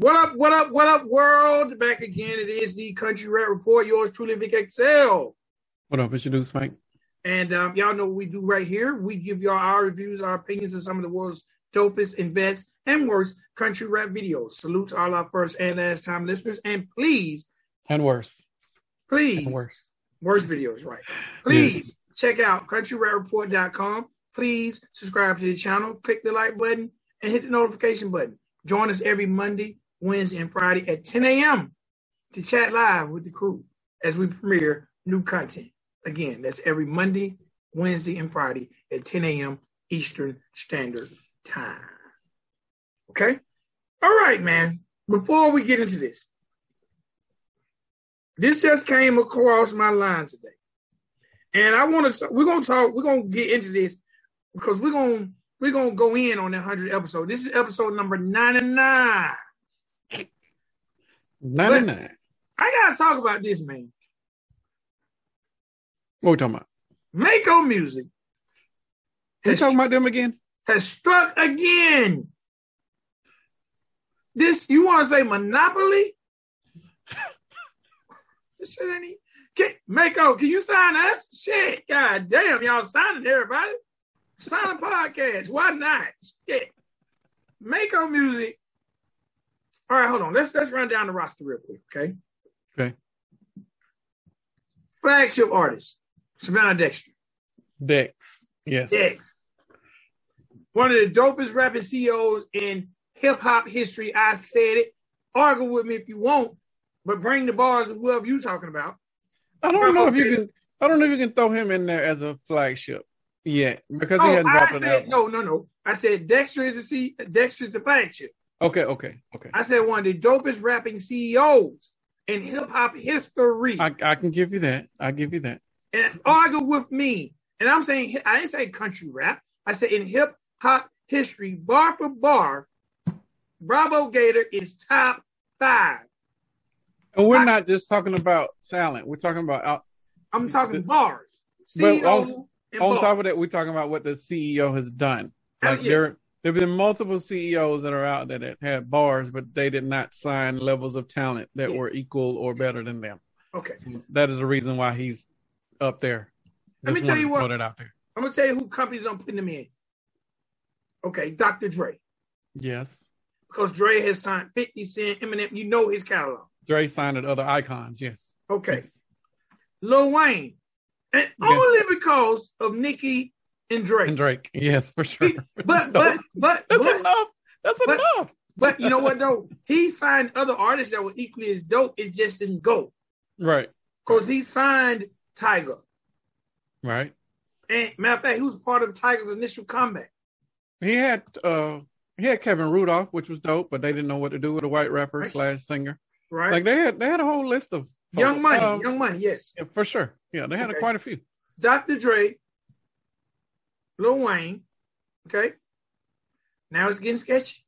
What up, what up, what up, world? Back again. It is the Country Rap Report. Yours truly, Vic Excel. What up? It's your news, Mike. And um, y'all know what we do right here. We give y'all our reviews, our opinions of some of the world's dopest and best and worst country rap videos. Salute to all our first and last time listeners. And please, And worse. please, And worse. worst videos, right? Please check out countryrapreport.com. Please subscribe to the channel, click the like button, and hit the notification button. Join us every Monday, Wednesday, and Friday at 10 a.m. to chat live with the crew as we premiere new content. Again, that's every Monday, Wednesday, and Friday at 10 a.m. Eastern Standard Time. Okay? All right, man. Before we get into this, this just came across my line today. And I want to we're gonna talk, we're gonna get into this because we're gonna we're gonna go in on that hundred episode. This is episode number 99. 99. I gotta talk about this, man. What we talking about? Mako music We talking about them again? has struck again. This you want to say monopoly? this shit ain't. Can, Mako, can you sign us? Shit, god damn, y'all signing everybody. Sign a podcast. Why not? Shit. Mako music. All right, hold on. Let's let's run down the roster real quick, okay? Okay. Flagship artist, Savannah Dexter. Dex. Yes. Dex. One of the dopest rapping CEOs in hip hop history. I said it. Argue with me if you want, but bring the bars of whoever you're talking about. I don't know if you can I don't know if you can throw him in there as a flagship yet because he Oh, hadn't I dropped an said no, no, no. I said Dexter is the C. Dexter is the flagship. Okay, okay, okay. I said one of the dopest rapping CEOs in hip hop history. I, I can give you that. I give you that. and argue with me. And I'm saying I didn't say country rap. I said in hip hop history, bar for bar, Bravo Gator is top five. And we're I- not just talking about talent. We're talking about out, I'm talking bars. But CEO on- and on bar. top of that, we're talking about what the CEO has done. Like yeah. there there have been multiple CEOs that are out there that had bars, but they did not sign levels of talent that Yes. were equal or better than them. Okay, So that is the reason why he's up there. Let me tell you what-. I'm gonna tell you who companies I'm putting them in. Okay, Dr. Dre, Yes. because Dre has signed 50 Cent, Eminem. You know his catalog. Dre signed at other icons. Yes. Okay, Yes. Lil Wayne, and only because of Nicki and Drake. And Drake. Yes, for sure. But but but That's but, enough. That's but- enough. But you know what though? He signed other artists that were equally as dope. It just didn't go Right. because he signed Tyga. Right. And matter of fact, he was part of Tyga's initial comeback. He had uh he had Kevin Rudolf, which was dope, but they didn't know what to do with a white rapper Right. slash singer. Right? Like they had they had a whole list of Young Money, Um, Young Money, yes. yeah, for sure. Yeah, they had Okay. quite a few. Dr. Dre, Lil Wayne. Okay. Now it's getting sketchy.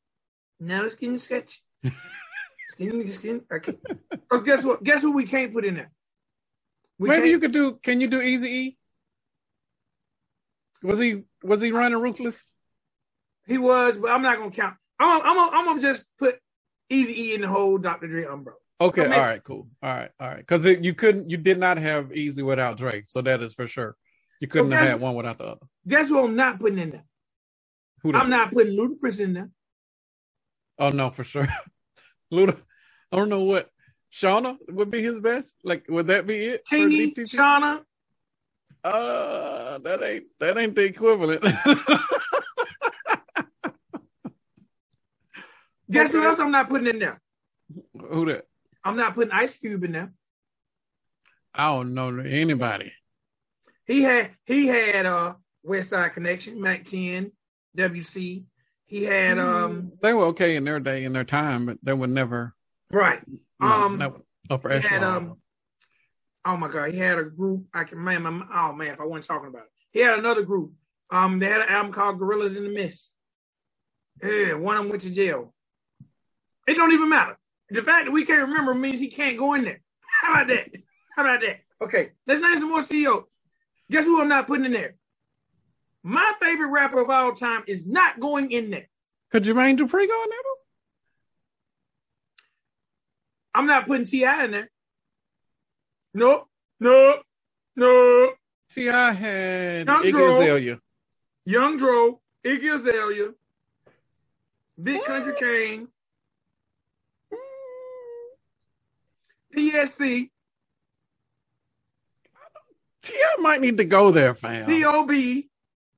Now it's getting sketchy. it's getting, okay. 'Cause guess what? Guess who we can't put in there? We Maybe you could do can you do Easy E? Was he was he running ruthless? He was, but I'm not gonna count. I'm gonna, I'm gonna, I'm gonna just put Easy E in the whole Dr. Dre umbrella. Okay, all right, cool. All right, all right. Because you couldn't, you did not have Easy without Drake, so that is for sure. You couldn't have had one without the other. Guess who I'm not putting in there? Who? I'm not putting Ludacris in there. Oh no, for sure. Luda, I don't know what Shawnna would be his best. Like, would that be it? DTP? Shawnna, Uh, that ain't that ain't the equivalent. guess who else I'm not putting in there? Who that? I'm not putting Ice Cube in there. I don't know anybody. He had he had uh West Side Connection, Mack 10, WC. He had um They were okay in their day, in their time, but they were never. right. No, Um, never upper He had um oh my god, he had a group. I can man, my, oh man, if I wasn't talking about it, he had another group. Um, they had an album called Gorillas in the Mist. Yeah, one of them went to jail. It don't even matter. The fact that we can't remember means he can't go in there. How about that? How about that? Okay, let's name some more CEOs. Guess who I'm not putting in there? My favorite rapper of all time is not going in there. Could Jermaine Dupri go in there? I'm not putting T.I. in there. Nope. No. No. T.I. had Young Iggy Dro. Azalea. Young Dro, Iggy Azalea, Big Kuntry King, PSC, T.I. might need to go there, fam. B.O.B.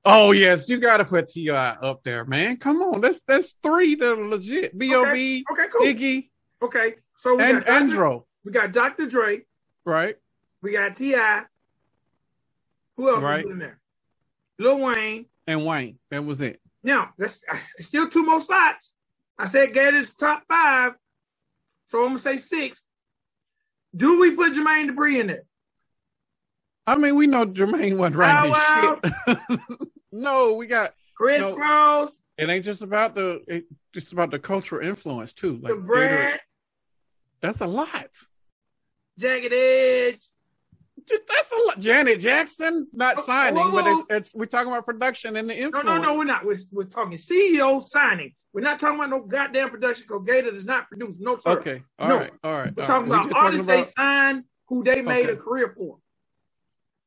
Oh yes, you got to put T.I. up there, man. Come on, that's that's three that are legit. B.O.B. Okay, cool. Iggy Okay, so we and got Dr. Andro, we got Dr. Dre, right? we got T.I. Who else Right. we in there? Lil Wayne. And Wayne. That was it. Now, that's uh, still two more slots. I said Gators top five, so I'm gonna say six. Do we put Jermaine Dupri in there? I mean, we know Jermaine wasn't writing his shit. no, we got. Chris No. Cross, It ain't just about the. It, just about the cultural influence too. the Like Brad, Gator- that's a lot. Jagged Edge. That's a lot. Janet Jackson not Oh, signing, but oh. it's, it's we're talking about production and the influence. no, no, no, we're not. We're, we're talking CEO signing. We're not talking about no goddamn production because Gator does not produce. No, sir. Okay, all No. right, all right. We're all talking right. about just artists talking they signed who they made Okay. a career for.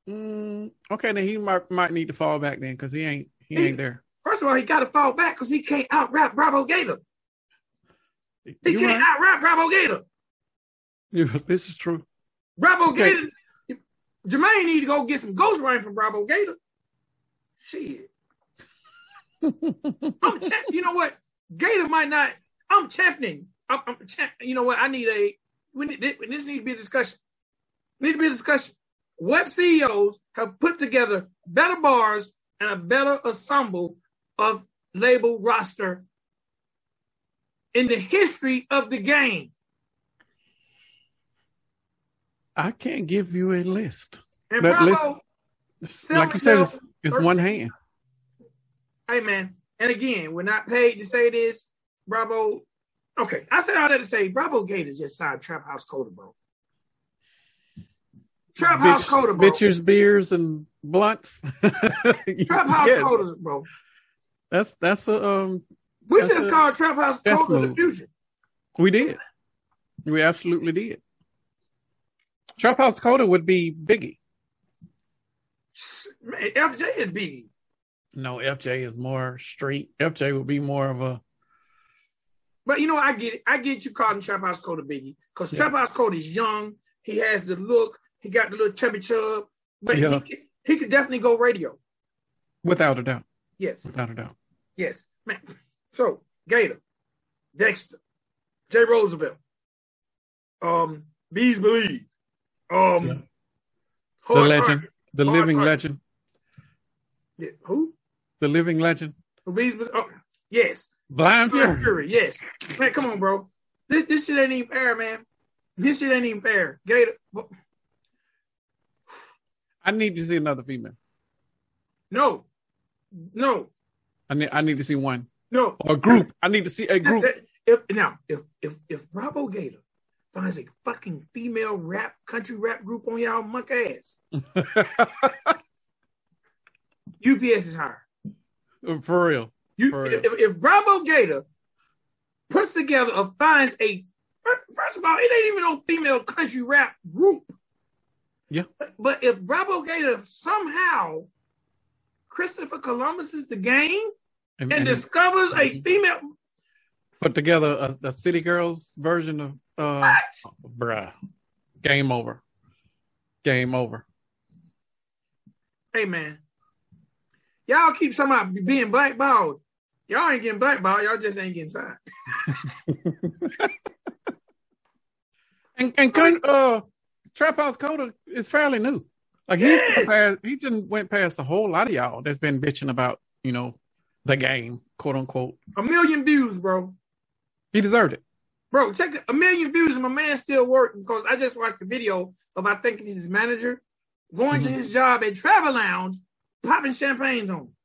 Mm, okay, then he might might need to fall back then because he ain't he He- ain't there. First of all, he got to fall back because he can't out rap Bravo Gator. He You can't right. out rap Bravo Gator. You- this is true. Bravo Okay. Gator. Jermaine need to go get some ghostwriting from Bravo Gator. Shit. I'm champ- you know what? Gator might not. I'm championing. I'm, I'm champ- you know what? I need a. We need, this need to be a discussion. Need to be a discussion. What CEOs have put together better bars and a better ensemble of label roster in the history of the game? I can't give you a list. And That Bravo, list- like you said, it's, it's one hand. hey man, and again, we're not paid to say this. Bravo. Okay, I said all that to say Bravo Gators just signed Trap House Coda, bro. Trap House Bitch- Coda, bro. Bitches, beers, and blunts. Trap House Yes, Coda, bro. That's that's a um. We just a- called Trap House Coda the future. We did. We absolutely did. Trap House Coda would be Biggie. Man, FJ is big. No, FJ is more street. FJ would be more of a But you know, I get it. I get you calling Trap House Coda Biggie because Yeah. Trap House Coda is young. He has the look. He got the little chubby chub. But Yeah. he, he could definitely go radio. without a doubt. Yes. Without a doubt. Yes, man. So Gator, Dexter, J. Roosevelt, um, Bees Believe, um, Yeah. The legend, Target. the living Target. legend, Yeah, who? the living legend. Bees Believe? Oh, yes, Blind Fury. Fury. Fury. Yes, man. Come on, bro. This this shit ain't even fair, man. This shit ain't even fair. Gator. I need to see another female. No, no, I need I need to see one. no. Or a group. I need to see a group. If now, if if if Bravo Gator finds a fucking female rap country rap group on y'all muck ass, UPS is higher. For real. You, For if, real. if Bravo Gator puts together or finds a first of all, it ain't even no female country rap group. Yeah. But, but if Bravo Gator somehow Christopher Columbus is the game And, and and discovers a female, put together a, a City Girls version of uh what? bruh. Game over. Game over. Hey man, y'all keep about being blackballed. Y'all ain't getting blackballed. Y'all just ain't getting signed. And and Kun- uh Trap House Coda is fairly new. Like he's Yes. surpassed, he just went past a whole lot of y'all that's been bitching about, you know, the game, quote unquote. A million views, bro. He deserved it. Bro, check it. A million views and my man still working because I just watched the video of I think it's his manager going to Mhm. his job at Travel Lounge, popping champagnes on. him.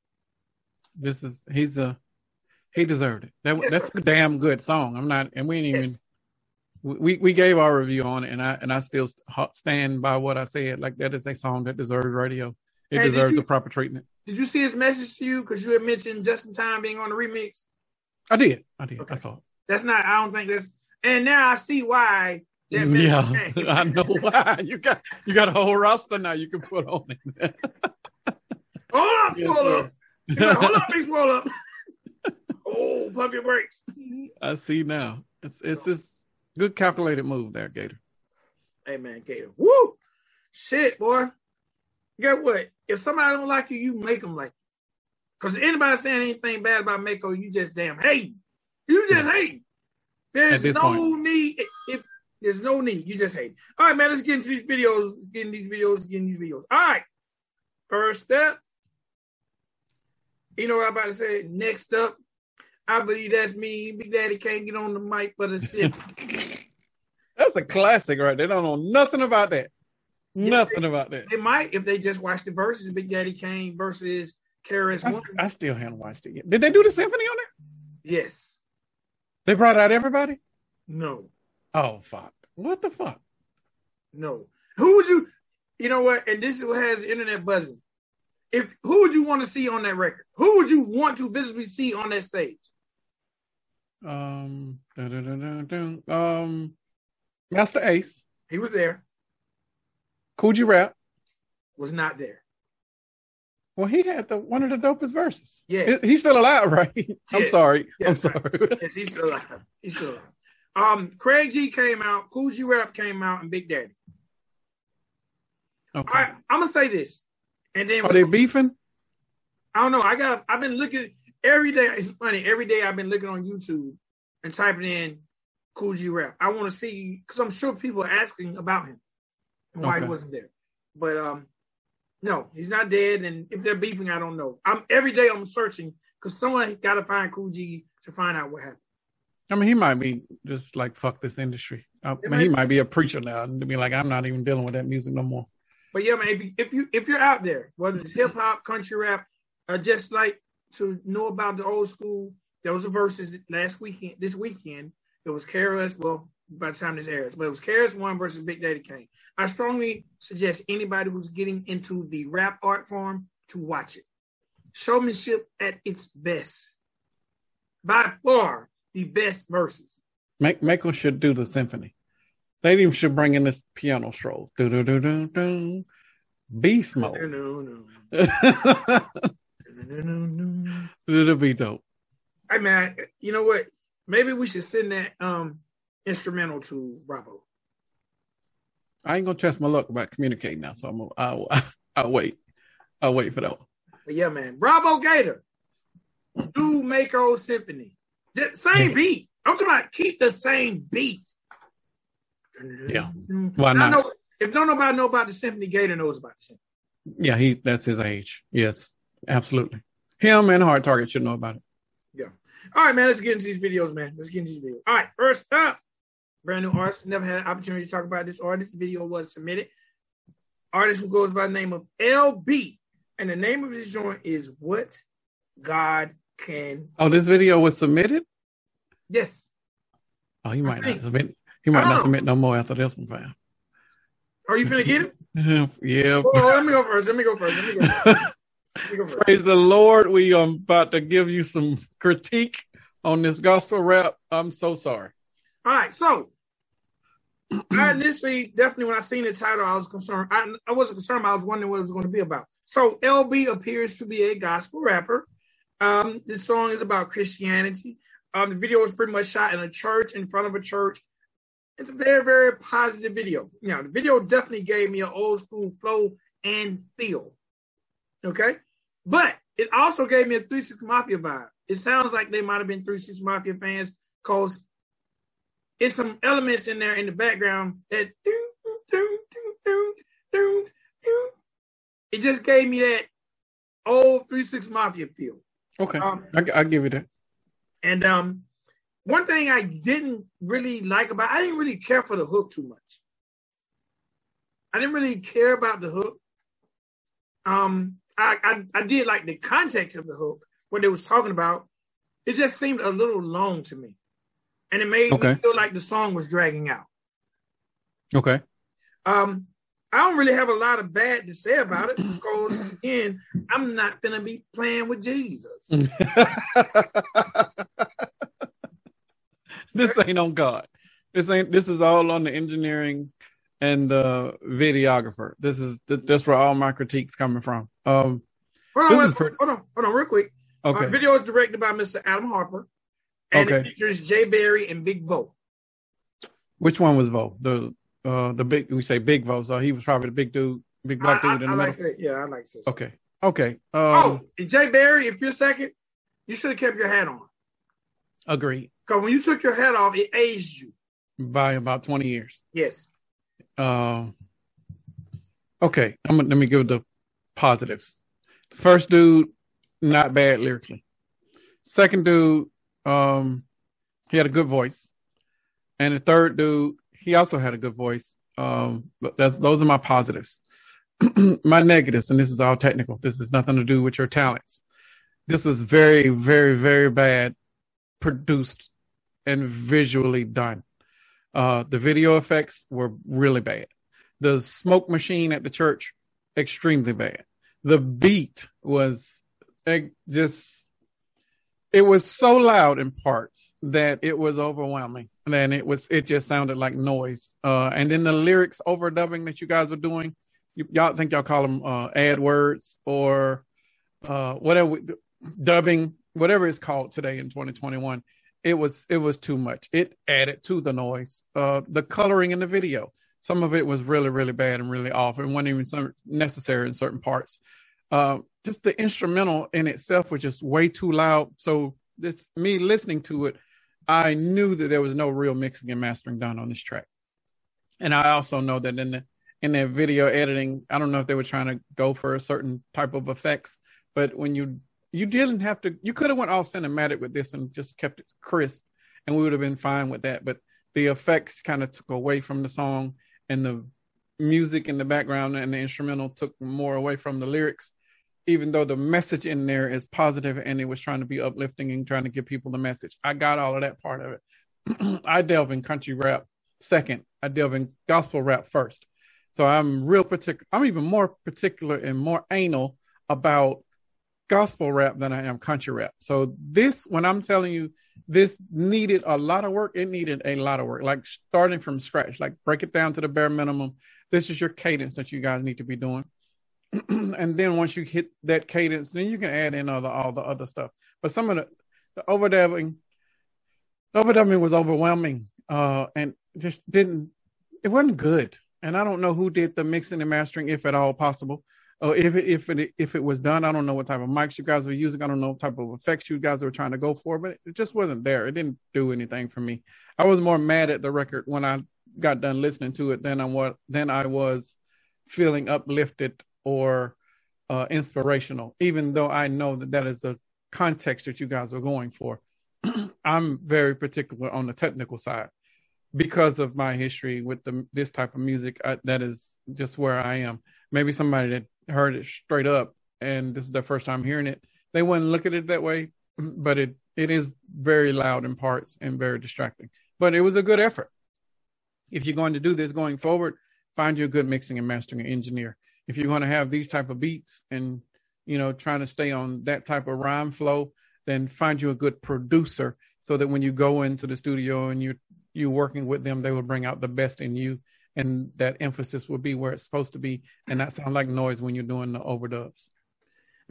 This is he's a he deserved it. That Yes, that's sir. a damn good song. I'm not, and we ain't even Yes. We we gave our review on it, and I and I still stand by what I said. Like that is a song that deserves radio. It Hey, deserves you- the proper treatment. Did you see his message to you? Because you had mentioned Just in Time being on the remix. I did. I did. Okay. I saw it. That's not, I don't think that's, and now I see why That mm, Memphis Yeah. I know why. You got you got a whole roster now you can put on it. Hold up, Yes, sir. up. Hold up, big up. oh, pump your brakes. I see now. It's it's this good calculated move there, Gator. Hey man, Gator. Woo! Shit, boy. Get what? If somebody don't like you, you make them like you. Cause anybody saying anything bad about Mako, you just damn hate. You just hate. There's no point. need. If, there's no need, you just hate. All right, man. Let's get into these videos. Let's get in these videos. Get in these videos. All right. First up, you know what I'm about to say. Next up, I believe that's me. Big Daddy can't get on the mic, but a sip. That's a classic right. They don't know nothing about that. Nothing about that. They might if they just watch the verses. Big Daddy Kane versus KRS I, I still haven't watched it yet. Did they do the symphony on there? Yes. They brought out everybody? No. Oh fuck. What the fuck? No. Who would you? You know what? And this is what has the internet buzzing. If who would you want to see on that record? Who would you want to visibly see on that stage? Um dun, dun, dun. um Masta Ace, He was there. Kool G Rap. Was not there. Well, he had the one of the dopest verses. Yes. He's still alive, right? I'm Yes. sorry. I'm Yes. sorry. Yes, he's still alive. He's still alive. Um, Craig G came out. Kool G Rap came out, and Big Daddy. Okay. All right, I'm gonna say this, and then Are they beefing? I don't know. I got. I've been looking every day. It's funny. Every day I've been looking on YouTube and typing in Kool G Rap. I want to see because I'm sure people are asking about him and why Okay. he wasn't there. But um, no, he's not dead. And if they're beefing, I don't know. I'm every day I'm searching because someone got to find Kool G to find out what happened. I mean, he might be just like fuck this industry. I mean, he might- might be a preacher now and be like, I'm not even dealing with that music no more. But yeah, man, if you if you if you're out there, whether it's hip hop, country rap, uh, just like to know about the old school, there was a versus last weekend. This weekend, it was KRS. Well, by the time this airs, but it was KRS One versus Big Daddy Kane. I strongly suggest anybody who's getting into the rap art form to watch it. Showmanship at its best, by far the best verses. Make Mako should do the symphony. They even should bring in this piano stroll. Do do do do do. Beast mode. no, no, It'll be dope. Hey man, you know what? Maybe we should send that um instrumental to Bravo. I ain't gonna test my luck about communicating now, so I'm gonna, I'll, I'll wait. I'll wait for that one. But yeah, man, Bravo Gator, do Mako Symphony, Just same beat. I'm talking about keep the same beat. Yeah. Why I not? know if don't nobody know about the symphony, Gator knows about the symphony. Yeah, he that's his age. Yes, absolutely. Him and Hard Target should know about it. All right, man, let's get into these videos, man. Let's get into these videos. All right, first up, brand new artist. Never had an opportunity to talk about this artist. The video was submitted. Artist who goes by the name of LB, and the name of his joint is What God Can. Oh, this video was submitted. Yes. Oh, he might not submit. He might don't know. Oh. submit no more after this one, fam. Are you finna get him? yeah. Oh, let me go first. Let me go first. Let me go first. Let me go first. Praise the Lord. We are about to give you some critique on this gospel rap. I'm so sorry. All right, so I initially definitely when I seen the title, I was concerned. I, I wasn't concerned. I was wondering what it was going to be about. So LB appears to be a gospel rapper. Um, this song is about Christianity. Um, the video was pretty much shot in a church in front of a church. It's a very, very positive video. You know, the video definitely gave me an old school flow and feel. Okay, but it also gave me a Three Six Mafia vibe. It sounds like they might have been Three Six Mafia fans because it's some elements in there in the background that it just gave me that old Three Six Mafia feel. Okay. Um, I, I'll give you that. and um, one thing I didn't really like about I didn't really care for the hook too much. I didn't really care about the hook. Um, I, I I did like the context of the hook, what they was talking about. It just seemed a little long to me, and it made Okay. me feel like the song was dragging out. Okay. Um, I don't really have a lot of bad to say about it because again, I'm not gonna be playing with Jesus. this ain't on God. This ain't. This is all on the engineering and the videographer. This is that's where all my critiques coming from. Um, hold on, wait, pretty... hold on, hold on, real quick. Okay. Our video is directed by Mr. Adam Harper, and okay. it features Jay Berry and Big Vo. Which one was Vo? The uh the big we say Big Vo, so he was probably the big dude, big black I, dude I, in the I middle. Like say, yeah, I like this. Okay, okay. Um, oh, and Jay Barry, if you're second, you should have kept your hat on. Agreed. Because when you took your hat off, it aged you by about twenty years. Yes. Um. Okay, I'm gonna let me give the positives. The first dude, not bad lyrically. Second dude, um, he had a good voice, and the third dude, he also had a good voice. Um, but that's those are my positives. my negatives, and this is all technical. This has nothing to do with your talents. This was very, very, very bad produced and visually done. Uh, the video effects were really bad. The smoke machine at the church, extremely bad. The beat was just, it was so loud in parts that it was overwhelming. And it was, it just sounded like noise. Uh, and then the lyrics overdubbing that you guys were doing, you, all think y'all call them uh, ad words or uh, whatever, dubbing, whatever it's called today in 2021 it was it was too much. It added to the noise. Uh, the coloring in the video, some of it was really really bad and really off, and wasn't even necessary in certain parts. Uh, just the instrumental in itself was just way too loud. So this me listening to it, I knew that there was no real mixing and mastering done on this track. And I also know that in the in their video editing, I don't know if they were trying to go for a certain type of effects, but when you you didn't have to. You could have went all cinematic with this and just kept it crisp, and we would have been fine with that. But the effects kind of took away from the song, and the music in the background and the instrumental took more away from the lyrics. Even though the message in there is positive and it was trying to be uplifting and trying to give people the message, I got all of that part of it. I delve in country rap second. I delve in gospel rap first. So I'm real particular. I'm even more particular and more anal about gospel rap than I am country rap. So this, when I'm telling you, this needed a lot of work. It needed a lot of work, like starting from scratch, like break it down to the bare minimum. This is your cadence that you guys need to be doing. and then once you hit that cadence, then you can add in the, all the other stuff. But some of the, the overdubbing, overdubbing was overwhelming, uh, and just didn't, it wasn't good. And I don't know who did the mixing and mastering, if at all possible. Oh, if it, if it if it was done, I don't know what type of mics you guys were using. I don't know what type of effects you guys were trying to go for, but it just wasn't there. It didn't do anything for me. I was more mad at the record when I got done listening to it than I what than I was feeling uplifted or uh, inspirational. Even though I know that that is the context that you guys are going for, I'm very particular on the technical side because of my history with the this type of music. I, that is just where I am. Maybe somebody that heard it straight up and this is their first time hearing it, they wouldn't look at it that way. But it it is very loud in parts and very distracting. But it was a good effort. If you're going to do this going forward, find you a good mixing and mastering engineer. If you're going to have these type of beats and you know trying to stay on that type of rhyme flow, then find you a good producer so that when you go into the studio and you're you working with them, they will bring out the best in you and that emphasis will be where it's supposed to be and not sound like noise when you're doing the overdubs.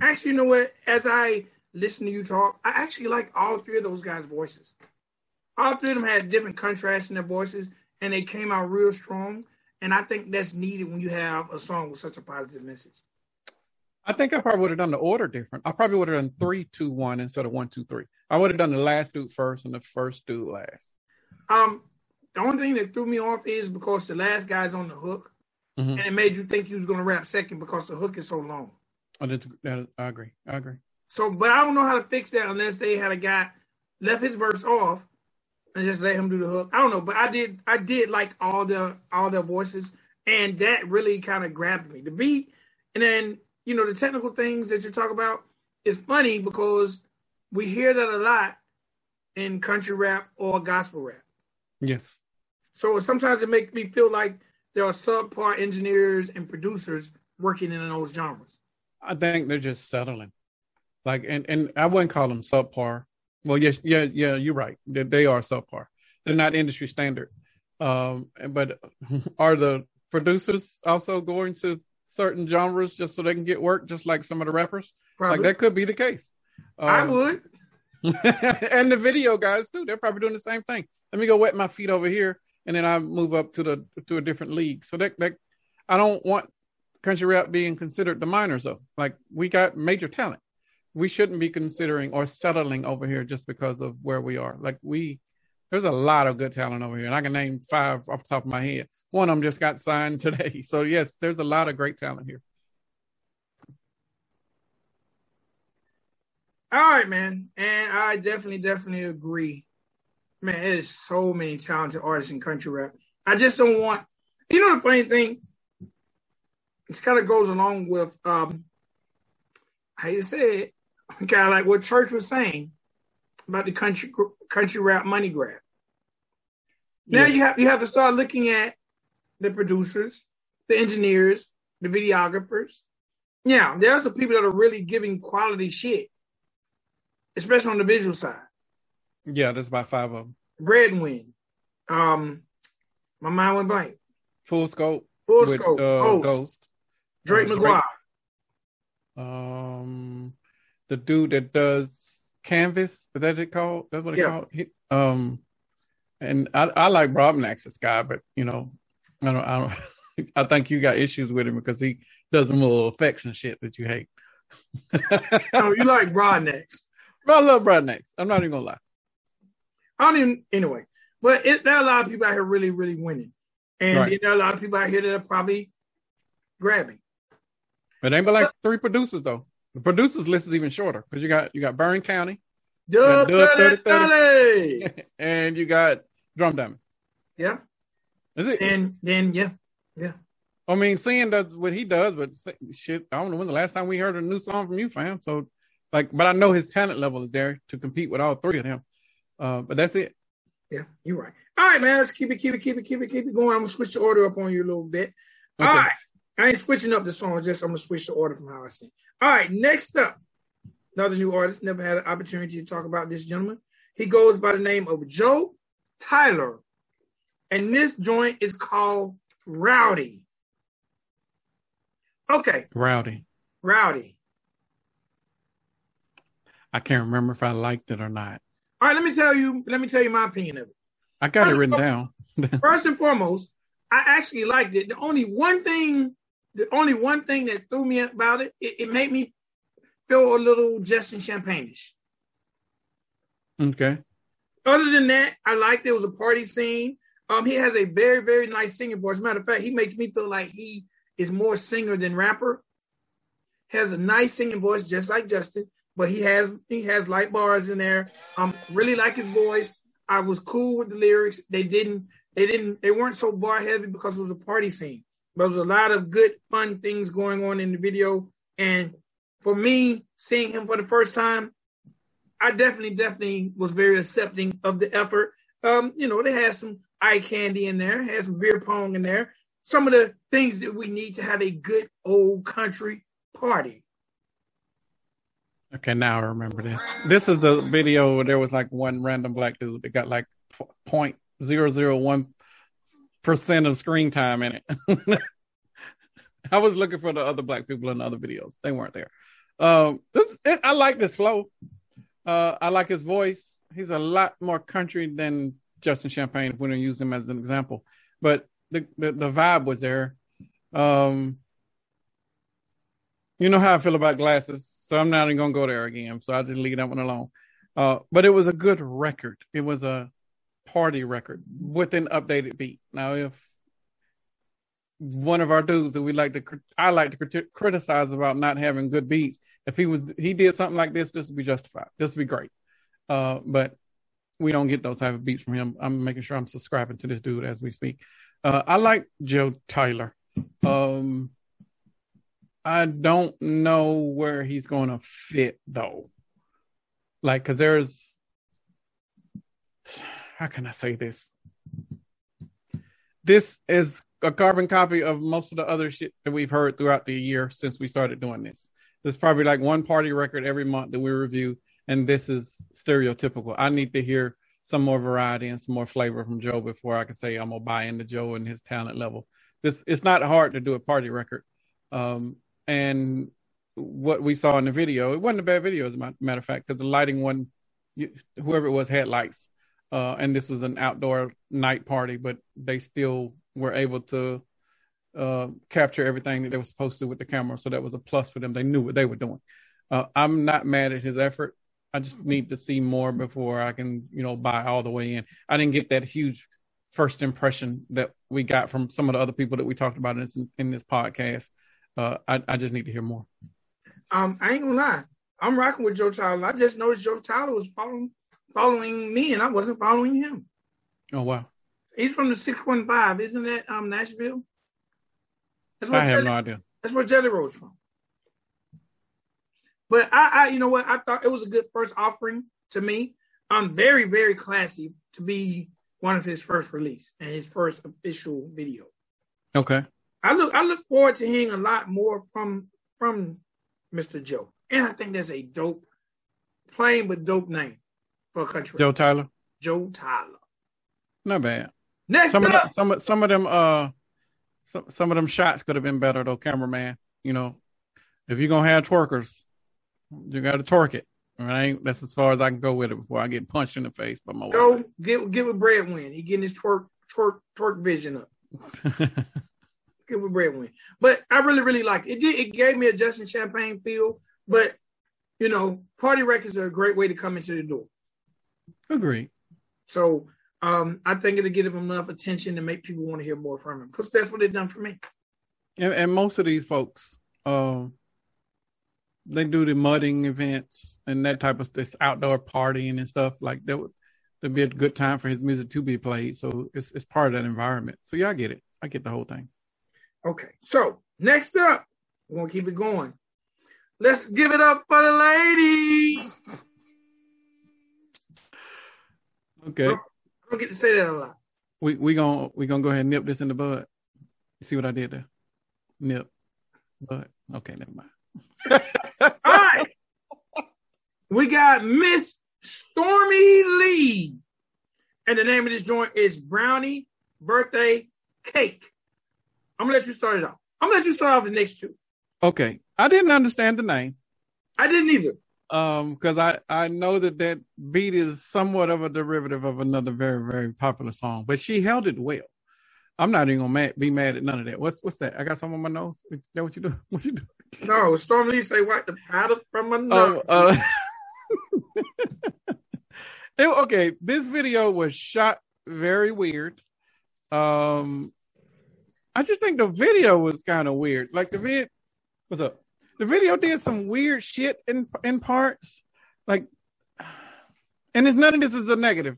Actually, you know what? As I listen to you talk, I actually like all three of those guys' voices. All three of them had different contrasts in their voices, and they came out real strong. And I think that's needed when you have a song with such a positive message. I think I probably would have done the order different. I probably would have done three, two, one instead of one, two, three. I would have done the last dude first and the first dude last. Um, the only thing that threw me off is because the last guy's on the hook, mm-hmm. and it made you think he was going to rap second because the hook is so long. Oh, that's, that, I agree. I agree. So, but I don't know how to fix that unless they had a guy left his verse off and just let him do the hook. I don't know, but I did. I did like all the all the voices, and that really kind of grabbed me. The beat, and then you know the technical things that you talk about is funny because we hear that a lot in country rap or gospel rap. Yes. So sometimes it makes me feel like there are subpar engineers and producers working in those genres. I think they're just settling. Like, and, and I wouldn't call them subpar. Well, yes, yeah, yeah, you're right. They, they are subpar. They're not industry standard. Um, but are the producers also going to certain genres just so they can get work, just like some of the rappers? Probably. Like that could be the case. I Um, would. and the video guys too. They're probably doing the same thing. Let me go wet my feet over here, and then I move up to the to a different league. So that that I don't want country rap being considered the minors though. Like we got major talent. We shouldn't be considering or settling over here just because of where we are. Like we, there's a lot of good talent over here, and I can name five off the top of my head. One of them just got signed today. So yes, there's a lot of great talent here. All right, man. And I definitely, definitely agree. Man, there's so many talented artists in country rap. I just don't want you know the funny thing? This kind of goes along with um how you said, kind of like what Church was saying about the country country rap money grab. Now Yeah. you have you have to start looking at the producers, the engineers, the videographers. Yeah, there are some people that are really giving quality shit, especially on the visual side. Yeah, there's about five of them. Red Wind, um, my mind went blank. Full scope Full with scope, uh, Ghost, Ghost. Drake uh, Drake. McGuire. um the dude that does canvas is that it called that's what it Yeah. called he, um and i i like Brobnax's guy but you know i don't i don't i think you got issues with him because he does some little effects and shit that you hate Oh, you like Broadnecks. i love Brobnax. i'm not even gonna lie I don't even anyway. But it, there are a lot of people out here really, really winning, and Right. there are a lot of people out here that are probably grabbing. but ain't but like three producers though the producers list is even shorter because you got you got Burn County Dub, Dub Dirty, 30, 30. Dirty. and you got Drum Diamond. Yeah, Is it? and then yeah, yeah. I mean, seeing does what he does, but shit, I don't know when the last time we heard a new song from you, fam. So, like, but I know his talent level is there to compete with all three of them. Uh, but that's it. yeah, you're right. All right, man, let's keep it, keep it, keep it, keep it, keep it going. I'm gonna switch the order up on you a little bit. Okay. All right. I ain't switching up the song, just I'm gonna switch the order from how I sing. All right, next up, another new artist. Never had an opportunity to talk about this gentleman. He goes by the name of Joe Tyler, and this joint is called Rowdy. Okay, Rowdy. Rowdy. I can't remember if I liked it or not. All right, let me tell you. Let me tell you my opinion of it. I got it written down. First and foremost, I actually liked it. The only one thing, the only one thing that threw me about it, it, it made me feel a little Justin Champagne-ish. Okay. Other than that, I liked it. It was a party scene. Um, he has a very, very nice singing voice. As a matter of fact, he makes me feel like he is more singer than rapper. Has a nice singing voice, just like Justin, but he has he has light bars in there. Um, really like his voice. I was cool with the lyrics. They didn't they didn't they weren't so bar heavy because it was a party scene. But there was a lot of good fun things going on in the video. And for me, seeing him for the first time, I definitely, definitely was very accepting of the effort. Um, you know, they had some eye candy in there, had some beer pong in there, some of the things that we need to have a good old country party. Okay, now I remember this. This is the video where there was like one random black dude that got like point zero zero one percent of screen time in it. I was looking for the other black people in the other videos. They weren't there. Um, this, it, I like this flow. Uh, I like his voice. He's a lot more country than Justin Champagne if going to use him as an example. But the, the, the vibe was there. Um, you know how I feel about glasses, so I'm not even gonna go there again. So I'll just leave that one alone. Uh, but it was a good record. It was a party record with an updated beat. Now, if one of our dudes that we like to, I like to crit- criticize about not having good beats, if he was, he did something like this, this would be justified. This would be great. Uh, but we don't get those type of beats from him. I'm making sure I'm subscribing to this dude as we speak. Uh, I like Joe Tyler. Um, I don't know where he's going to fit though. Like, cause there's, how can I say this? This is a carbon copy of most of the other shit that we've heard throughout the year since we started doing this. There's probably like one party record every month that we review, and this is stereotypical. I need to hear some more variety and some more flavor from Joe before I can say I'm gonna buy into Joe and his talent level. This it's not hard to do a party record, um, and what we saw in the video, it wasn't a bad video as a matter of fact because the lighting one, whoever it was had lights, uh, and this was an outdoor night party, but they still were able to uh, capture everything that they were supposed to with the camera. So that was a plus for them. They knew what they were doing. Uh, I'm not mad at his effort. I just need to see more before I can, you know, buy all the way in. I didn't get that huge first impression that we got from some of the other people that we talked about in this, in this podcast. Uh, I, I just need to hear more. Um, I ain't gonna lie. I'm rocking with Joe Tyler. I just noticed Joe Tyler was following following me, and I wasn't following him. Oh wow! He's from the six one five, isn't that um Nashville? That's I have Jelly, no idea. That's where Jelly Roll's from. But I, I, you know what? I thought it was a good first offering to me. I'm very, very classy to be one of his first release and his first official video. Okay. I look, I look forward to hearing a lot more from from Mr. Joe, and I think that's a dope, plain but dope name for a country. Joe Tyler. Joe Tyler. Not bad. Next some up. of them, some some of them uh some some of them shots could have been better though, cameraman. You know, if you're gonna have twerkers, you got to twerk it. Right? that's as far as I can go with it before I get punched in the face by my Go wife. give give a breadwin. He getting his twerk twerk twerk vision up. give a breadwin. But I really really like it. it. Did it gave me a Justin Champagne feel, but you know, party records are a great way to come into the door. Agree. So um, I think it'll give him enough attention to make people want to hear more from him because that's what they've done for me. And, and most of these folks, um, they do the mudding events and that type of this outdoor partying and stuff like that would that'd be a good time for his music to be played. So it's it's part of that environment. So yeah, I get it. I get the whole thing. Okay. So next up, we're gonna keep it going. Let's give it up for the lady. Okay. I don't get to say that a lot. We we gonna we gonna go ahead and nip this in the bud. You see what I did there? Nip. But okay, never mind. All right. We got Miss Stormy Lee. And the name of this joint is Brownie Birthday Cake. I'm gonna let you start it off. I'm gonna let you start off the next two. Okay. I didn't understand the name. I didn't either. Um, because I I know that that beat is somewhat of a derivative of another very very popular song, but she held it well. I'm not even gonna mad, be mad at none of that. What's what's that? I got something on my nose. Is that what you do? What you do? No, Storm Lee say wipe the powder from my nose. Oh, uh, it, okay, this video was shot very weird. Um, I just think the video was kind of weird. Like the vid, what's up? The video did some weird shit in in parts. Like, and it's none of this is a negative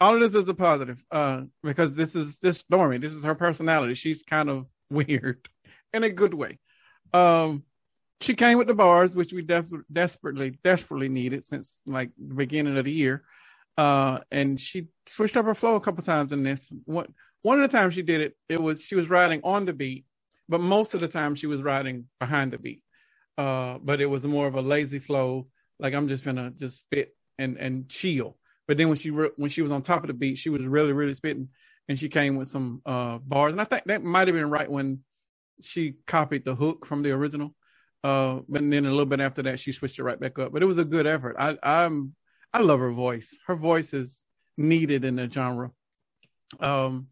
all of this is a positive uh, because this is this Stormy. This is her personality. She's kind of weird in a good way. Um, she came with the bars, which we def- desperately, desperately needed since like the beginning of the year. Uh, and she switched up her flow a couple times in this. One one of the times she did it, it was she was riding on the beat, but most of the time she was riding behind the beat. Uh, but it was more of a lazy flow, like I'm just gonna just spit and and chill. But then when she re- when she was on top of the beat, she was really really spitting, and she came with some uh, bars. And I think that might have been right when she copied the hook from the original. Uh, but then a little bit after that, she switched it right back up. But it was a good effort. I I'm I love her voice. Her voice is needed in the genre. Um,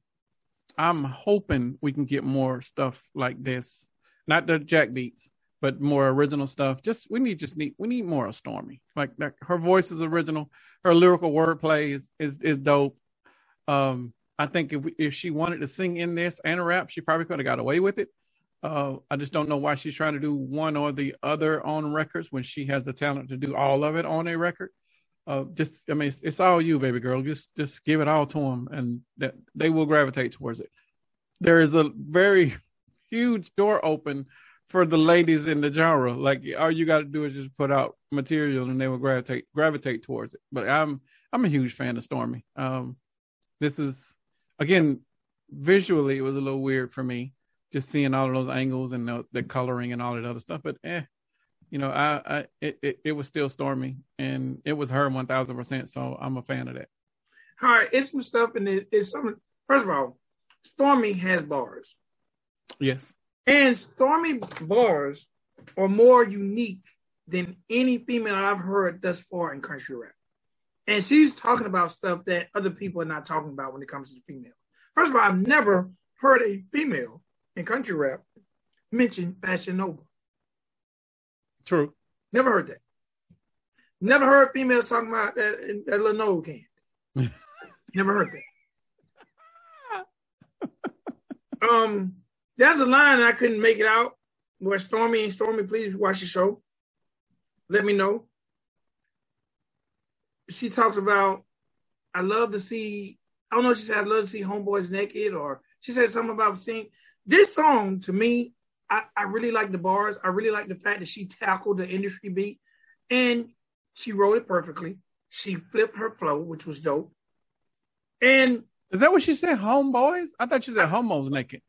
I'm hoping we can get more stuff like this. Not the jack beats, but more original stuff. Just we need just need we need more of Stormy. Like, her voice is original. Her lyrical wordplay is is is dope. Um, I think if if she wanted to sing in this and rap, she probably could have got away with it. Uh, I just don't know why she's trying to do one or the other on records when she has the talent to do all of it on a record. Uh, just I mean, it's, it's all you, baby girl. Just just give it all to them, and that they will gravitate towards it. There is a very huge door open for the ladies in the genre. Like all you got to do is just put out material, and they will gravitate gravitate towards it. But I'm I'm a huge fan of Stormy. Um, this is again visually it was a little weird for me just seeing all of those angles and the, the coloring and all that other stuff. But eh, you know, I, I it, it, it was still Stormy, and it was her one thousand percent. So I'm a fan of that. All right, it's some stuff in it. It's some. First of all, Stormy has bars. Yes. And Stormy bars are more unique than any female I've heard thus far in country rap. And she's talking about stuff that other people are not talking about when it comes to the female. First of all, I've never heard a female in country rap mention Fashion Nova. True. Never heard that. Never heard females talking about that, that little nose can. Never heard that. um, there's a line I couldn't make it out where Stormy and Stormy, please watch the show. Let me know. She talks about, I love to see, I don't know if she said, I love to see homeboys naked, or she said something about seeing this song to me. I, I really like the bars. I really like the fact that she tackled the industry beat and she wrote it perfectly. She flipped her flow, which was dope. And is that what she said? Homeboys? I thought she said homos naked.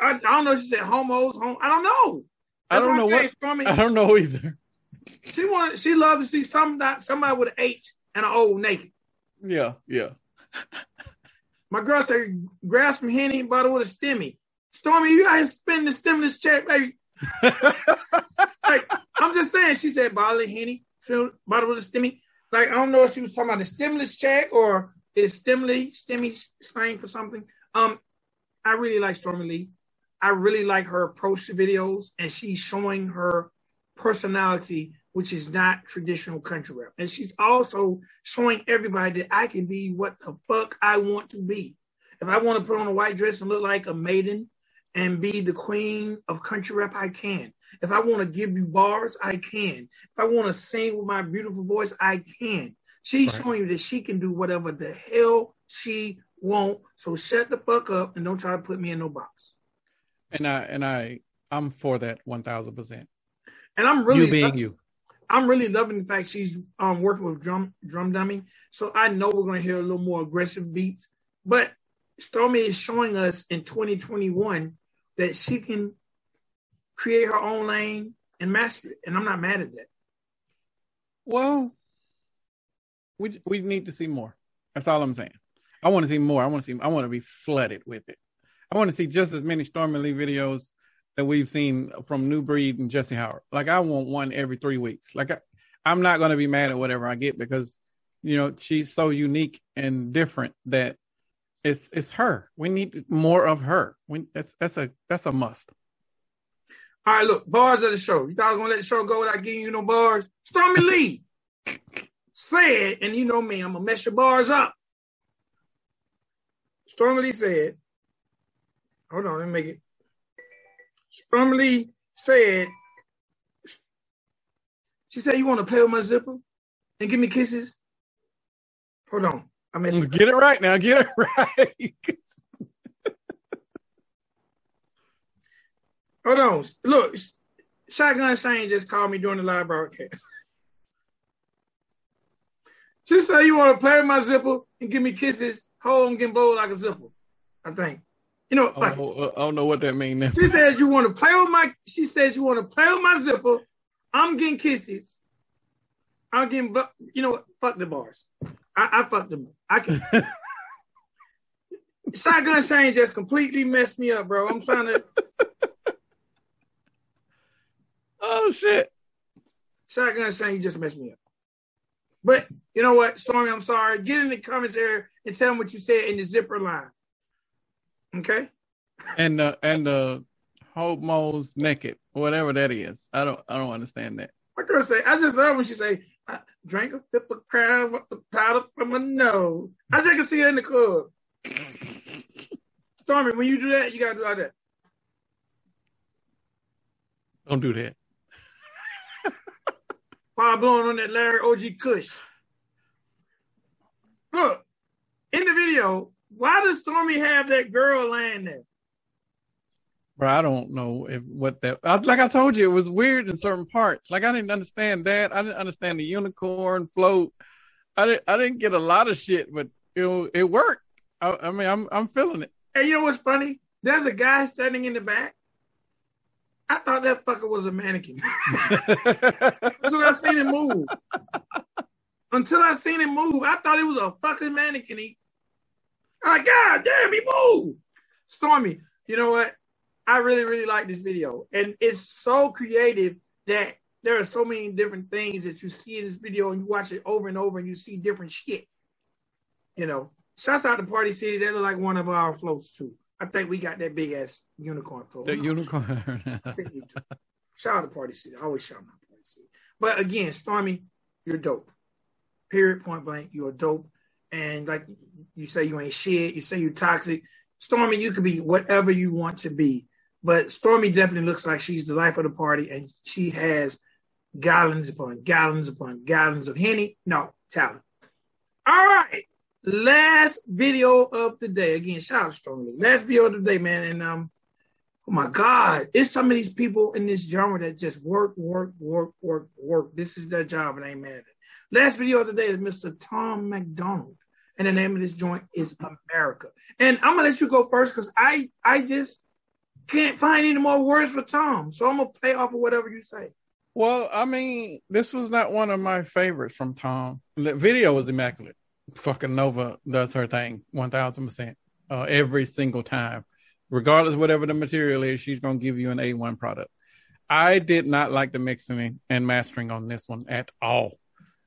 I, I don't know. She said homos. Home, I don't know. That's I don't know what. Stormy, I don't know either. She wanted. She loved to see some somebody with an H and an O naked. Yeah, yeah. My girl said, "Grab some henny, bottle with a stimmy." Stormy, you guys spend the stimulus check, baby. like, I'm just saying. She said, "Bottle of henny, bottle with a stimmy." Like I don't know if she was talking about the stimulus check or is stimuli stimmy slang for something. Um, I really like Stormy Lee. I really like her approach to videos, and she's showing her personality, which is not traditional country rap. And she's also showing everybody that I can be what the fuck I want to be. If I want to put on a white dress and look like a maiden and be the queen of country rap, I can. If I want to give you bars, I can. If I want to sing with my beautiful voice, I can. She's right. showing you that she can do whatever the hell she want. So shut the fuck up and don't try to put me in no box. And I and I I'm for that one thousand percent. And I'm really you being you. I'm really loving the fact she's um, working with drum drum dummy. So I know we're gonna hear a little more aggressive beats. But Stormy is showing us in 2021 that she can create her own lane and master it. And I'm not mad at that. Well, we we need to see more. That's all I'm saying. I want to see more. I want to see. I want to be flooded with it. I want to see just as many Stormy Lee videos that we've seen from Nu Breed and Jesse Howard. Like I want one every three weeks. Like I, I'm not going to be mad at whatever I get because you know she's so unique and different that it's it's her. We need more of her. We, that's that's a that's a must. All right, look, bars of the show. You thought I was gonna let the show go without giving you no bars? Stormy Lee said, and you know me, I'm gonna mess your bars up. Stormy Lee said, hold on, let me make it. Stormy Lee said, she said, you want to play with my zipper and give me kisses? Hold on. I messed Get it right now. Get it right. Hold on. Look, Shotgun Shane just called me during the live broadcast. She said you want to play with my zipper and give me kisses, hold and get blow like a zipper. I think. You know, like, oh, I don't know what that means. She says you want to play with my. She says you want to play with my zipper. I'm getting kisses. I'm getting. You know what? Fuck the bars. I, I fucked them. I can. Shotgun Shane just completely messed me up, bro. I'm trying to. oh shit! Shotgun Shane, you just messed me up. But you know what, Stormy, I'm sorry. Get in the comments area and tell them what you said in the zipper line. Okay. And uh and uh homos naked, whatever that is. I don't I don't understand that. My girl say, I just love when she say, I drank a sip of crown with the powder my nose. I just can see her in the club. Stormy, when you do that, you gotta do like that. Don't do that. While blowing on that Larry OG Kush. Look, in the video, why does Stormy have that girl laying there? Bro, I don't know if what that. I, like I told you, it was weird in certain parts. Like I didn't understand that. I didn't understand the unicorn float. I didn't. I didn't get a lot of shit, but it it worked. I, I mean, I'm I'm feeling it. Hey, you know what's funny? There's a guy standing in the back I thought that fucker was a mannequin. Until I seen him move. Until I seen him move, I thought he was a fucking mannequin. He, I'm like, God damn, he moved. Stormy, you know what? I really, really like this video. And it's so creative that there are so many different things that you see in this video and you watch it over and over and you see different shit. You know, shouts out to Party City. They look like one of our floats too. I think we got that big ass unicorn float. The unicorn. I think we do. shout out to Party City. I always shout out to Party City. But again, Stormy, you're dope. Period, point blank. You're dope. And like you say, you ain't shit. You say you toxic. Stormy, you could be whatever you want to be. But Stormy definitely looks like she's the life of the party, and she has gallons upon gallons upon gallons of Henny. No, talent. All right. Last video of the day. Again, shout out strongly. Last video of the day, man. And um, oh my God, it's some of these people in this genre that just work, work, work, work, work. This is their job, and I ain't mad at it. Last video of the day is Mr. Tom MacDonald. And the name of this joint is America. And I'm gonna let you go first because I I just can't find any more words for Tom. So I'm gonna play off of whatever you say. Well, I mean, this was not one of my favorites from Tom. The video was immaculate. Fucking Nova does her thing, one thousand percent, uh, every single time, regardless whatever the material is. She's gonna give you an A one product. I did not like the mixing and mastering on this one at all.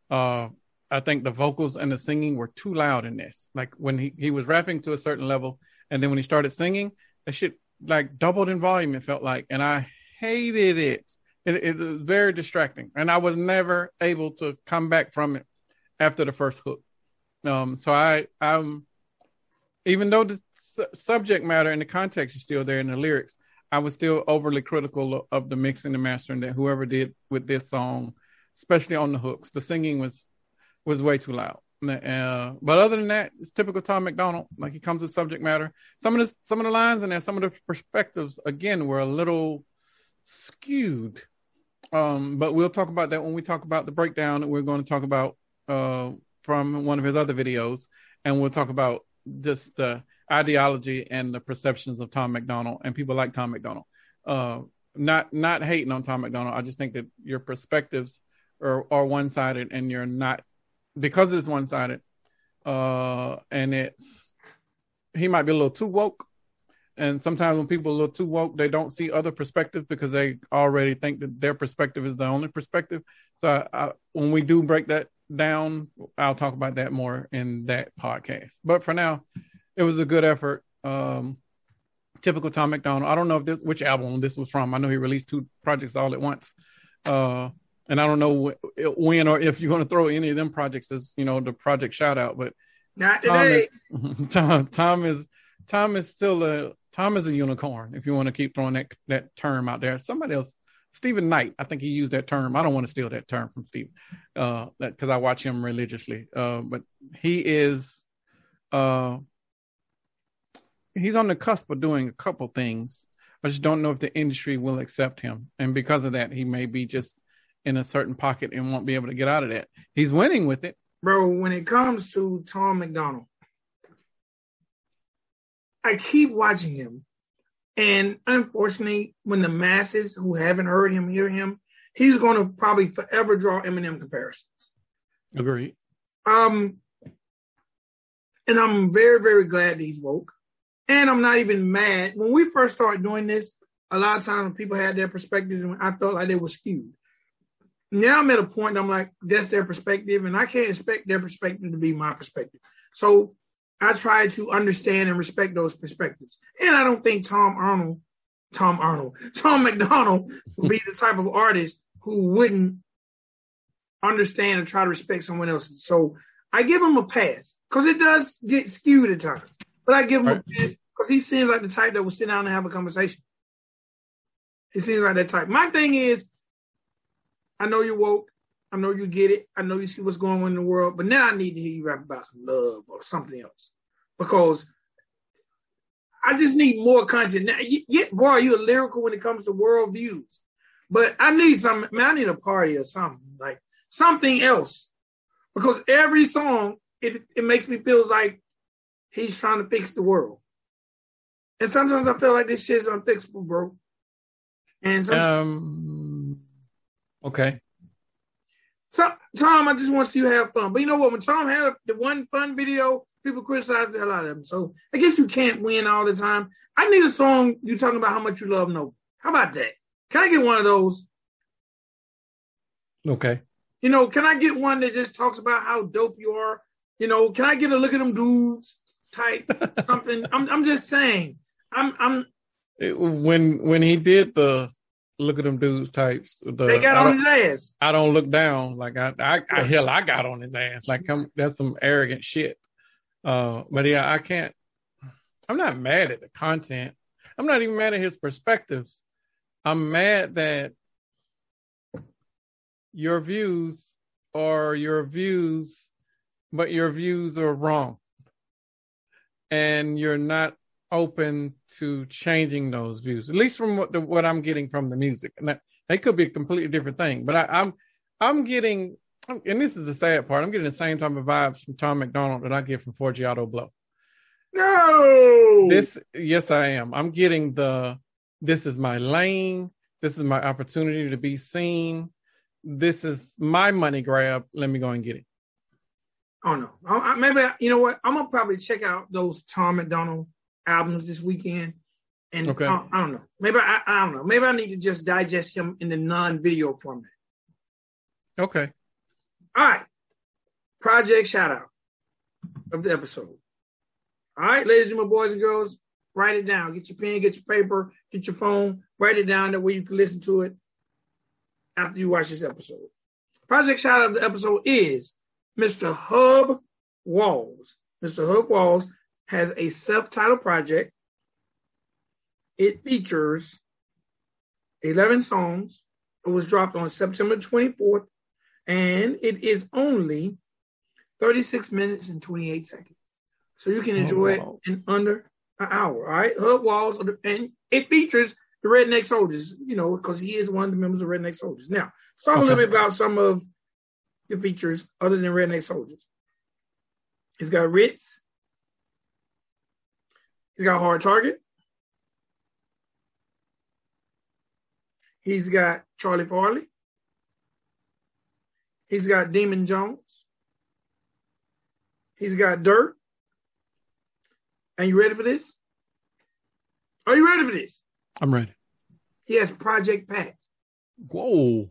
Uh, I think the vocals and the singing were too loud in this. Like when he, he was rapping to a certain level, and then when he started singing, that shit like doubled in volume. It felt like, and I hated it. It, it was very distracting, and I was never able to come back from it after the first hook. Um, so I, I'm, even though the su- subject matter and the context is still there in the lyrics, I was still overly critical of the mixing and the mastering that whoever did with this song, especially on the hooks. The singing was was way too loud. Uh, but other than that, it's typical Tom MacDonald. Like he comes with subject matter. Some of the some of the lines in there, some of the perspectives again were a little skewed. Um, but we'll talk about that when we talk about the breakdown that we're going to talk about uh, from one of his other videos, and we'll talk about just the ideology and the perceptions of Tom MacDonald and people like Tom MacDonald. Uh, not not hating on Tom MacDonald. I just think that your perspectives are, are one sided, and you're not because it's one sided, uh, and it's he might be a little too woke. And sometimes when people are too woke, they don't see other perspectives because they already think that their perspective is the only perspective. So I, I, when we do break that down, I'll talk about that more in that podcast. But for now, it was a good effort. Um, typical Tom MacDonald. I don't know if this, which album this was from. I know he released two projects all at once. Uh, and I don't know when or if you're going to throw any of them projects as you know the project shout out, but not today. Tom is, Tom, Tom is Tom is still a Tom is a unicorn. If you want to keep throwing that that term out there, somebody else, Stephen Knight, I think he used that term. I don't want to steal that term from Steve, uh, because I watch him religiously. Uh, but he is, uh, he's on the cusp of doing a couple things. I just don't know if the industry will accept him, and because of that, he may be just in a certain pocket and won't be able to get out of that. He's winning with it. Bro, when it comes to Tom MacDonald, I keep watching him. And unfortunately, when the masses who haven't heard him hear him, he's going to probably forever draw Eminem comparisons. Agreed. Um, and I'm very, very glad that he's woke. And I'm not even mad. When we first started doing this, a lot of times people had their perspectives and I felt like they were skewed now I'm at a point I'm like, that's their perspective, and I can't expect their perspective to be my perspective. So I try to understand and respect those perspectives. And I don't think Tom Arnold, Tom Arnold, Tom MacDonald would be the type of artist who wouldn't understand and try to respect someone else's. So I give him a pass because it does get skewed at times. But I give him right. a pass because he seems like the type that will sit down and have a conversation. He seems like that type. My thing is, I know you're woke. I know you get it. I know you see what's going on in the world. But now I need to hear you rap about some love or something else. Because I just need more content. Now, yeah, boy, you're lyrical when it comes to world views. But I need some, man, I need a party or something, like something else. Because every song, it, it makes me feel like he's trying to fix the world. And sometimes I feel like this shit's unfixable, bro. And um, Okay. Tom, I just want to see you have fun. But you know what? When Tom had the one fun video People criticized the hell out of him. So I guess you can't win all the time. I need a song you talking about how much you love Nova. How about that? Can I get one of those? Okay. You know, can I get one that just talks about how dope you are? You know, can I get a look at them dudes type something? I'm I'm just saying. I'm I'm It- when when he did the look at them dudes types, the, they got on his ass. I don't look down. Like I, I, I hell, I got on his ass. Like I'm, that's some arrogant shit. Uh, but yeah, I can't. I'm not mad at the content. I'm not even mad at his perspectives. I'm mad that your views are your views, but your views are wrong, and you're not open to changing those views. At least from what the, what I'm getting from the music, and that they could be a completely different thing. But I, I'm I'm getting, and this is the sad part. I'm getting the same type of vibes from Tom MacDonald that I get from Forgiato Blow. No. This, yes, I am. I'm getting the. This is my lane. This is my opportunity to be seen. This is my money grab. Let me go and get it. Oh no. I, I, maybe you know what? I'm gonna probably check out those Tom MacDonald albums this weekend. And Okay. I, I don't know. Maybe I, I don't know. Maybe I need to just digest them in the non-video format. Okay. All right. Project shout out of the episode. All right, ladies and my boys and girls, write it down. Get your pen, get your paper, get your phone, write it down that way you can listen to it after you watch this episode. Project shout out of the episode is Mr. Hub Walls. Mr. Hub Walls has a self-titled project. It features 11 songs. It was dropped on September 24th, and it is only 36 minutes and 28 seconds. So you can enjoy wow. it in under an hour. All right. Hub Walls, and it features the Redneck Soldiers, you know, because he is one of the members of Redneck Soldiers. Now, let's talk a little bit about some of the features other than Redneck Soldiers. He's got Ritz. He's got Hard Target. He's got Charlie Farley. He's got Demon Jones. He's got Dirt. Are you ready for this? Are you ready for this? I'm ready. He has Project Pat. Whoa.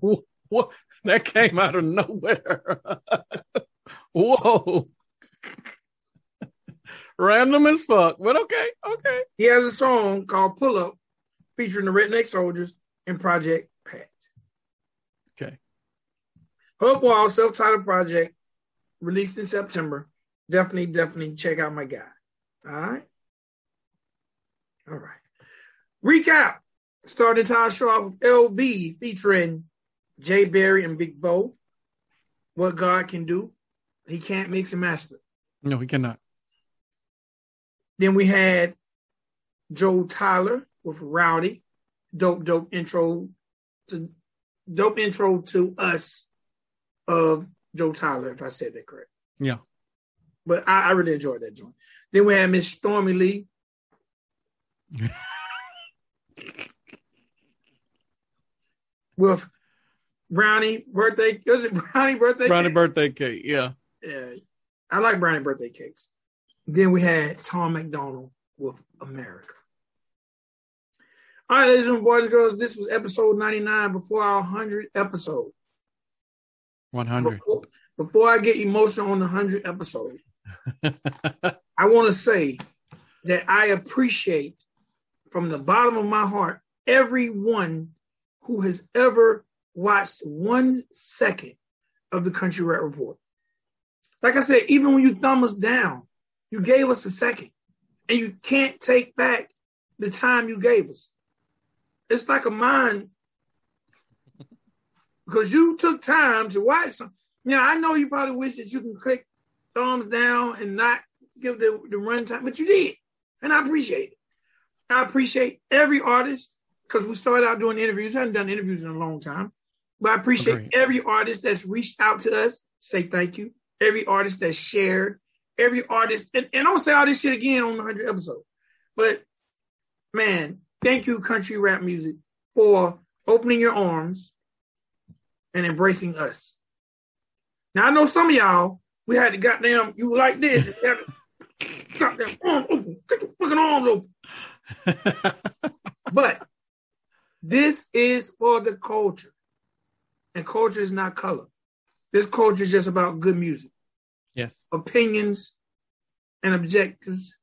What? That came out of nowhere. Whoa. Random as fuck, but okay, okay. He has a song called Pull Up featuring the Redneck Soldiers and Project Pat. Okay. Hope Wall self-titled project released in September. Definitely, definitely check out my guy. All right. All right. Recap. Starting show off with LB featuring Jay Berry and Big Bo. What God can do. He can't mix and master. No, he cannot. Then we had Joe Tyler with Rowdy. Dope, dope intro to dope intro to us of Joe Tyler, if I said that correct. Yeah. But I, I really enjoyed that joint. Then we had Miss Stormy Lee. with Brownie birthday. Was it Brownie birthday? Brownie cake? birthday cake. Yeah. Yeah, I like brownie birthday cakes. Then we had Tom MacDonald with America. All right, ladies and boys and girls, this was episode 99 before our 100th episode. 100. Before, before I get emotional on the 100th episode, I want to say that I appreciate from the bottom of my heart everyone who has ever watched one second of the Country Rap Report. Like I said, even when you thumb us down, you gave us a second, and you can't take back the time you gave us. It's like a mind because you took time to watch some. Yeah, I know you probably wish that you can click thumbs down and not give the, the runtime, but you did. And I appreciate it. I appreciate every artist because we started out doing interviews. I haven't done interviews in a long time. But I appreciate Agreed. every artist that's reached out to us, say thank you. Every artist that's shared, every artist, and, and I'll say all this shit again on the 100 episode. But man, thank you, country rap music, for opening your arms and embracing us. Now I know some of y'all we had to goddamn you like this. You had to goddamn arms open, get your fucking arms open. But this is for the culture. And culture is not color. This culture is just about good music, yes. opinions, and objectives,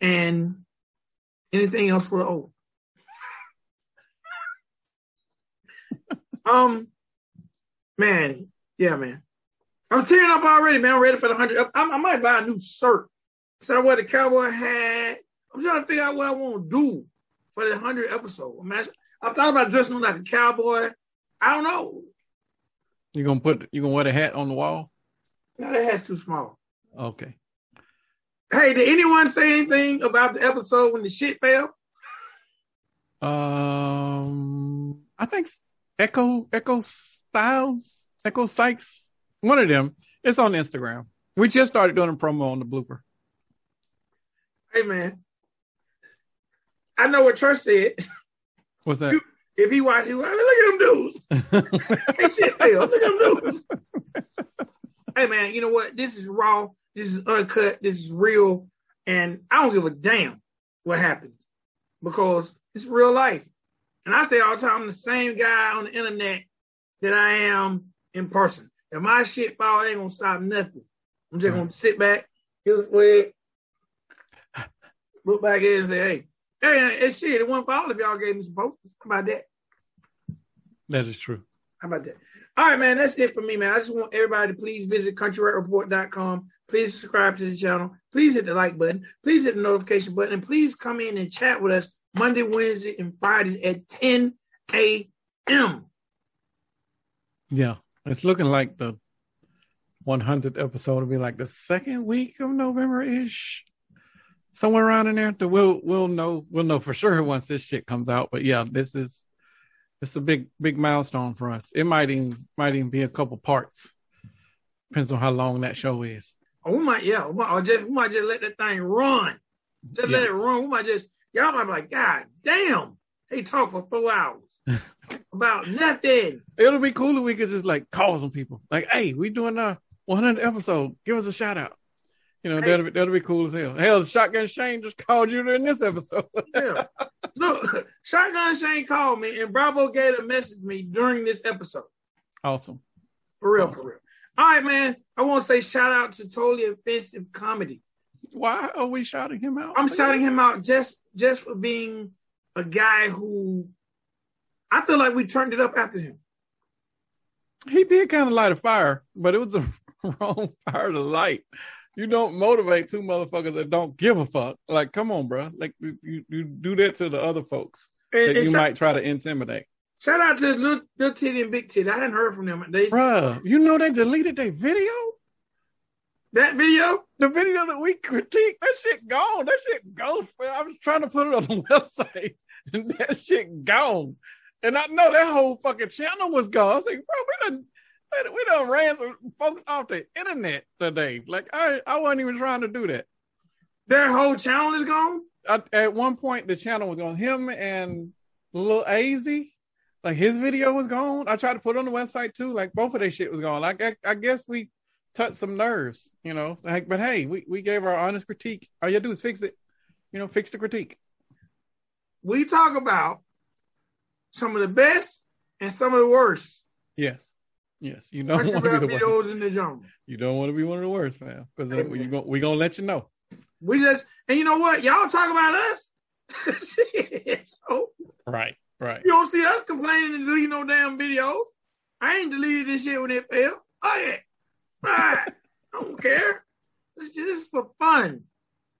and anything else for the old. um, man, yeah, man. I'm tearing up already, man. I'm ready for the hundred. I, I might buy a new shirt. So I wear the cowboy hat. I'm trying to figure out what I want to do for the hundred episode. I'm, actually, I thought about dressing like a cowboy. I don't know. you're gonna put you gonna wear the hat on the wall? No, that hat's too small. Okay. Hey, did anyone say anything about the episode when the shit fell? Um, I think Echo Echo Styles Echo Sykes, one of them. It's on Instagram. We just started doing a promo on the blooper. Hey, man. I know what Trust said. What's that? If he watched, he was like, look at them dudes. Hey, shit fell. Look at them dudes. hey, man, you know what? This is raw. This is uncut. This is real. And I don't give a damn what happens because it's real life. And I say all the time, I'm the same guy on the internet that I am in person. If my shit fall, ain't gonna stop nothing. I'm just gonna sit back, here's way, look back in and say, hey, hey, it's shit. It wasn't for all of y'all gave me some posters. How about that? that is true. How about that? All right, man. That's it for me, man. I just want everybody to please visit countryreport.com. Please subscribe to the channel. Please hit the like button. Please hit the notification button. And please come in and chat with us Monday, Wednesday, and Fridays at 10 a.m. Yeah, it's looking like the 100th episode will be like the second week of November ish, somewhere around in there. We'll we'll know we'll know for sure once this shit comes out. But yeah, this is it's a big big milestone for us. It might even might even be a couple parts. Depends on how long that show is. Oh, we might, yeah, we might, just, we might just let that thing run. Just let it run. We might just, y'all might be like, God damn, they talk for four hours about nothing. It'll be cool if we could just like call some people. Like, hey, we doing a 100 episode. Give us a shout out. You know, Hey. that'll be that'll be cool as hell. Hell, Shotgun Shane just called you during this episode. Yeah. Look, Shotgun Shane called me and Bravo Gator messaged me during this episode. awesome. For real, for real. All right, man. I want to say shout out to Totally Offensive Comedy. Why are we shouting him out? I'm shouting him out just just for being a guy who I feel like we turned it up after him. He did kind of light a fire, but it was the wrong fire to light. You don't motivate two motherfuckers that don't give a fuck. Like, come on, bro. Like, you, you, do that to the other folks And, that and you shout, might try to intimidate. shout out to Little, Little Titty and Big Titty. I hadn't heard from them. They, Bruh, you know they deleted their video? that video, The video that we critique, that shit gone. That shit gone. Man. I was trying to put it on the website, and that shit gone. And I know that whole fucking channel was gone. I was like, bro, we done, we done ran some folks off the internet today. Like, I, I wasn't even trying to do that. their whole channel is gone. I, at one point, the channel was on him and Lil Az. Like his video was gone. I tried to put it on the website too. Like both of their shit was gone. Like I, I guess we touched some nerves, you know. Like, but hey, we, we gave our honest critique. All you do is fix it. You know, fix the critique. We talk about some of the best and some of the worst Yes, yes. You don't want to be the worst. in the genre. You don't want to be one of the worst, fam. Because uh, we're gonna we gonna let you know. We just and you know what? Y'all talk about us. So, Right, right. you don't see us complaining and deleting no damn videos. I ain't deleted this shit when it failed. Oh yeah. Right. I don't care. This, this is for fun.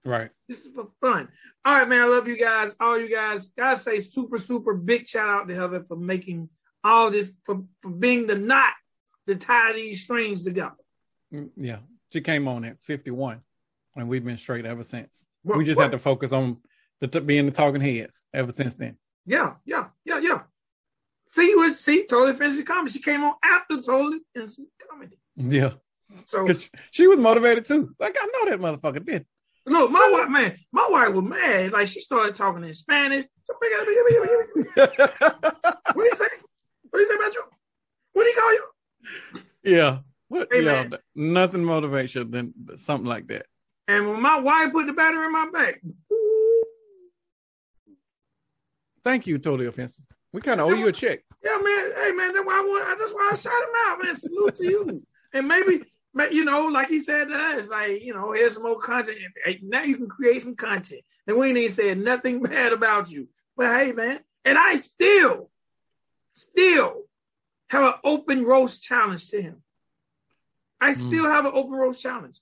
Right. This is for fun. All right, man. I love you guys. All you guys. Gotta say super, super big shout out to Heather for making all this, for, for being the knot to tie these strings together. Mm, Yeah. She came on at 51, and we've been straight ever since. What- we just what- had to focus on the t- being the talking heads ever since then. Yeah, yeah, yeah, yeah. See, was see, totally offensive comedy. She came on after totally offensive comedy. Yeah. So she was motivated too. Like I know that motherfucker did. look, my wife, man, my wife was mad. Like she started talking in Spanish. What do you say? What do you say about you? What do you call you? What? Yeah, nothing motivates you than something like that. And when my wife put the battery in my back, Thank you, totally offensive. We kind of owe you a check. yeah, man, hey man, that's why I want. That's why I shot him out, man. Salute to you. And maybe, you know, like he said to us, like you know, here's some more content. Hey, now you can create some content. And we ain't even said nothing bad about you. But hey, man, and I still, still have an open roast challenge to him. I Mm. still have an open roast challenge.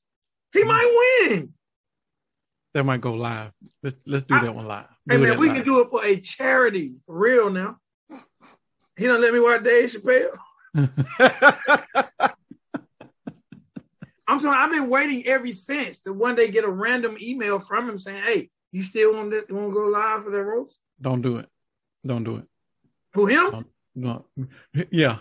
He might win. That might go live. Let's let's do I- that one live. Hey Do man, we live. can do it for a charity, for real now. He don't let me watch Dave Chappelle. I'm sorry, I've been waiting ever since to one day get a random email from him saying, "Hey, you still want to want to go live for that roast?" Don't do it. Don't do it. Who him? Don't- No. Yeah.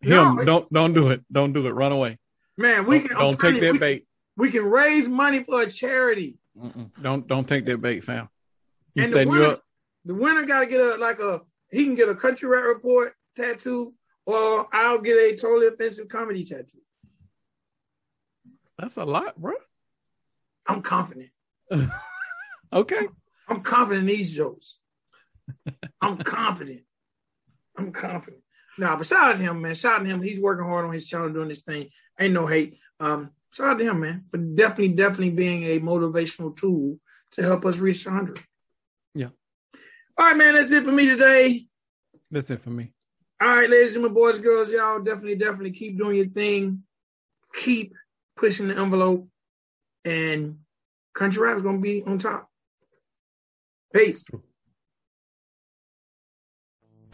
Him. it- don't don't do it. Don't do it. Run away. Man, we Don't, can. don't take you, that we, bait. we can raise money for a charity. Mm-mm. Don't don't take that bait, fam. He And the setting you winner- up. The winner got to get a like a he can get a country rap report tattoo, or I'll get a totally offensive comedy tattoo. That's a lot, bro. I'm confident. Okay. I'm confident in these jokes. I'm confident. I'm confident. Nah, but shout out to him, man. Shout out to him. He's working hard on his channel doing this thing. Ain't no hate. Um, shout out to him, man. But definitely, definitely being a motivational tool to help us reach 100. Yeah. All right, man. That's it for me today. That's it for me. All right, ladies and gentlemen, boys girls, y'all definitely, definitely keep doing your thing. Keep pushing the envelope. And Country Rap is going to be on top. Peace.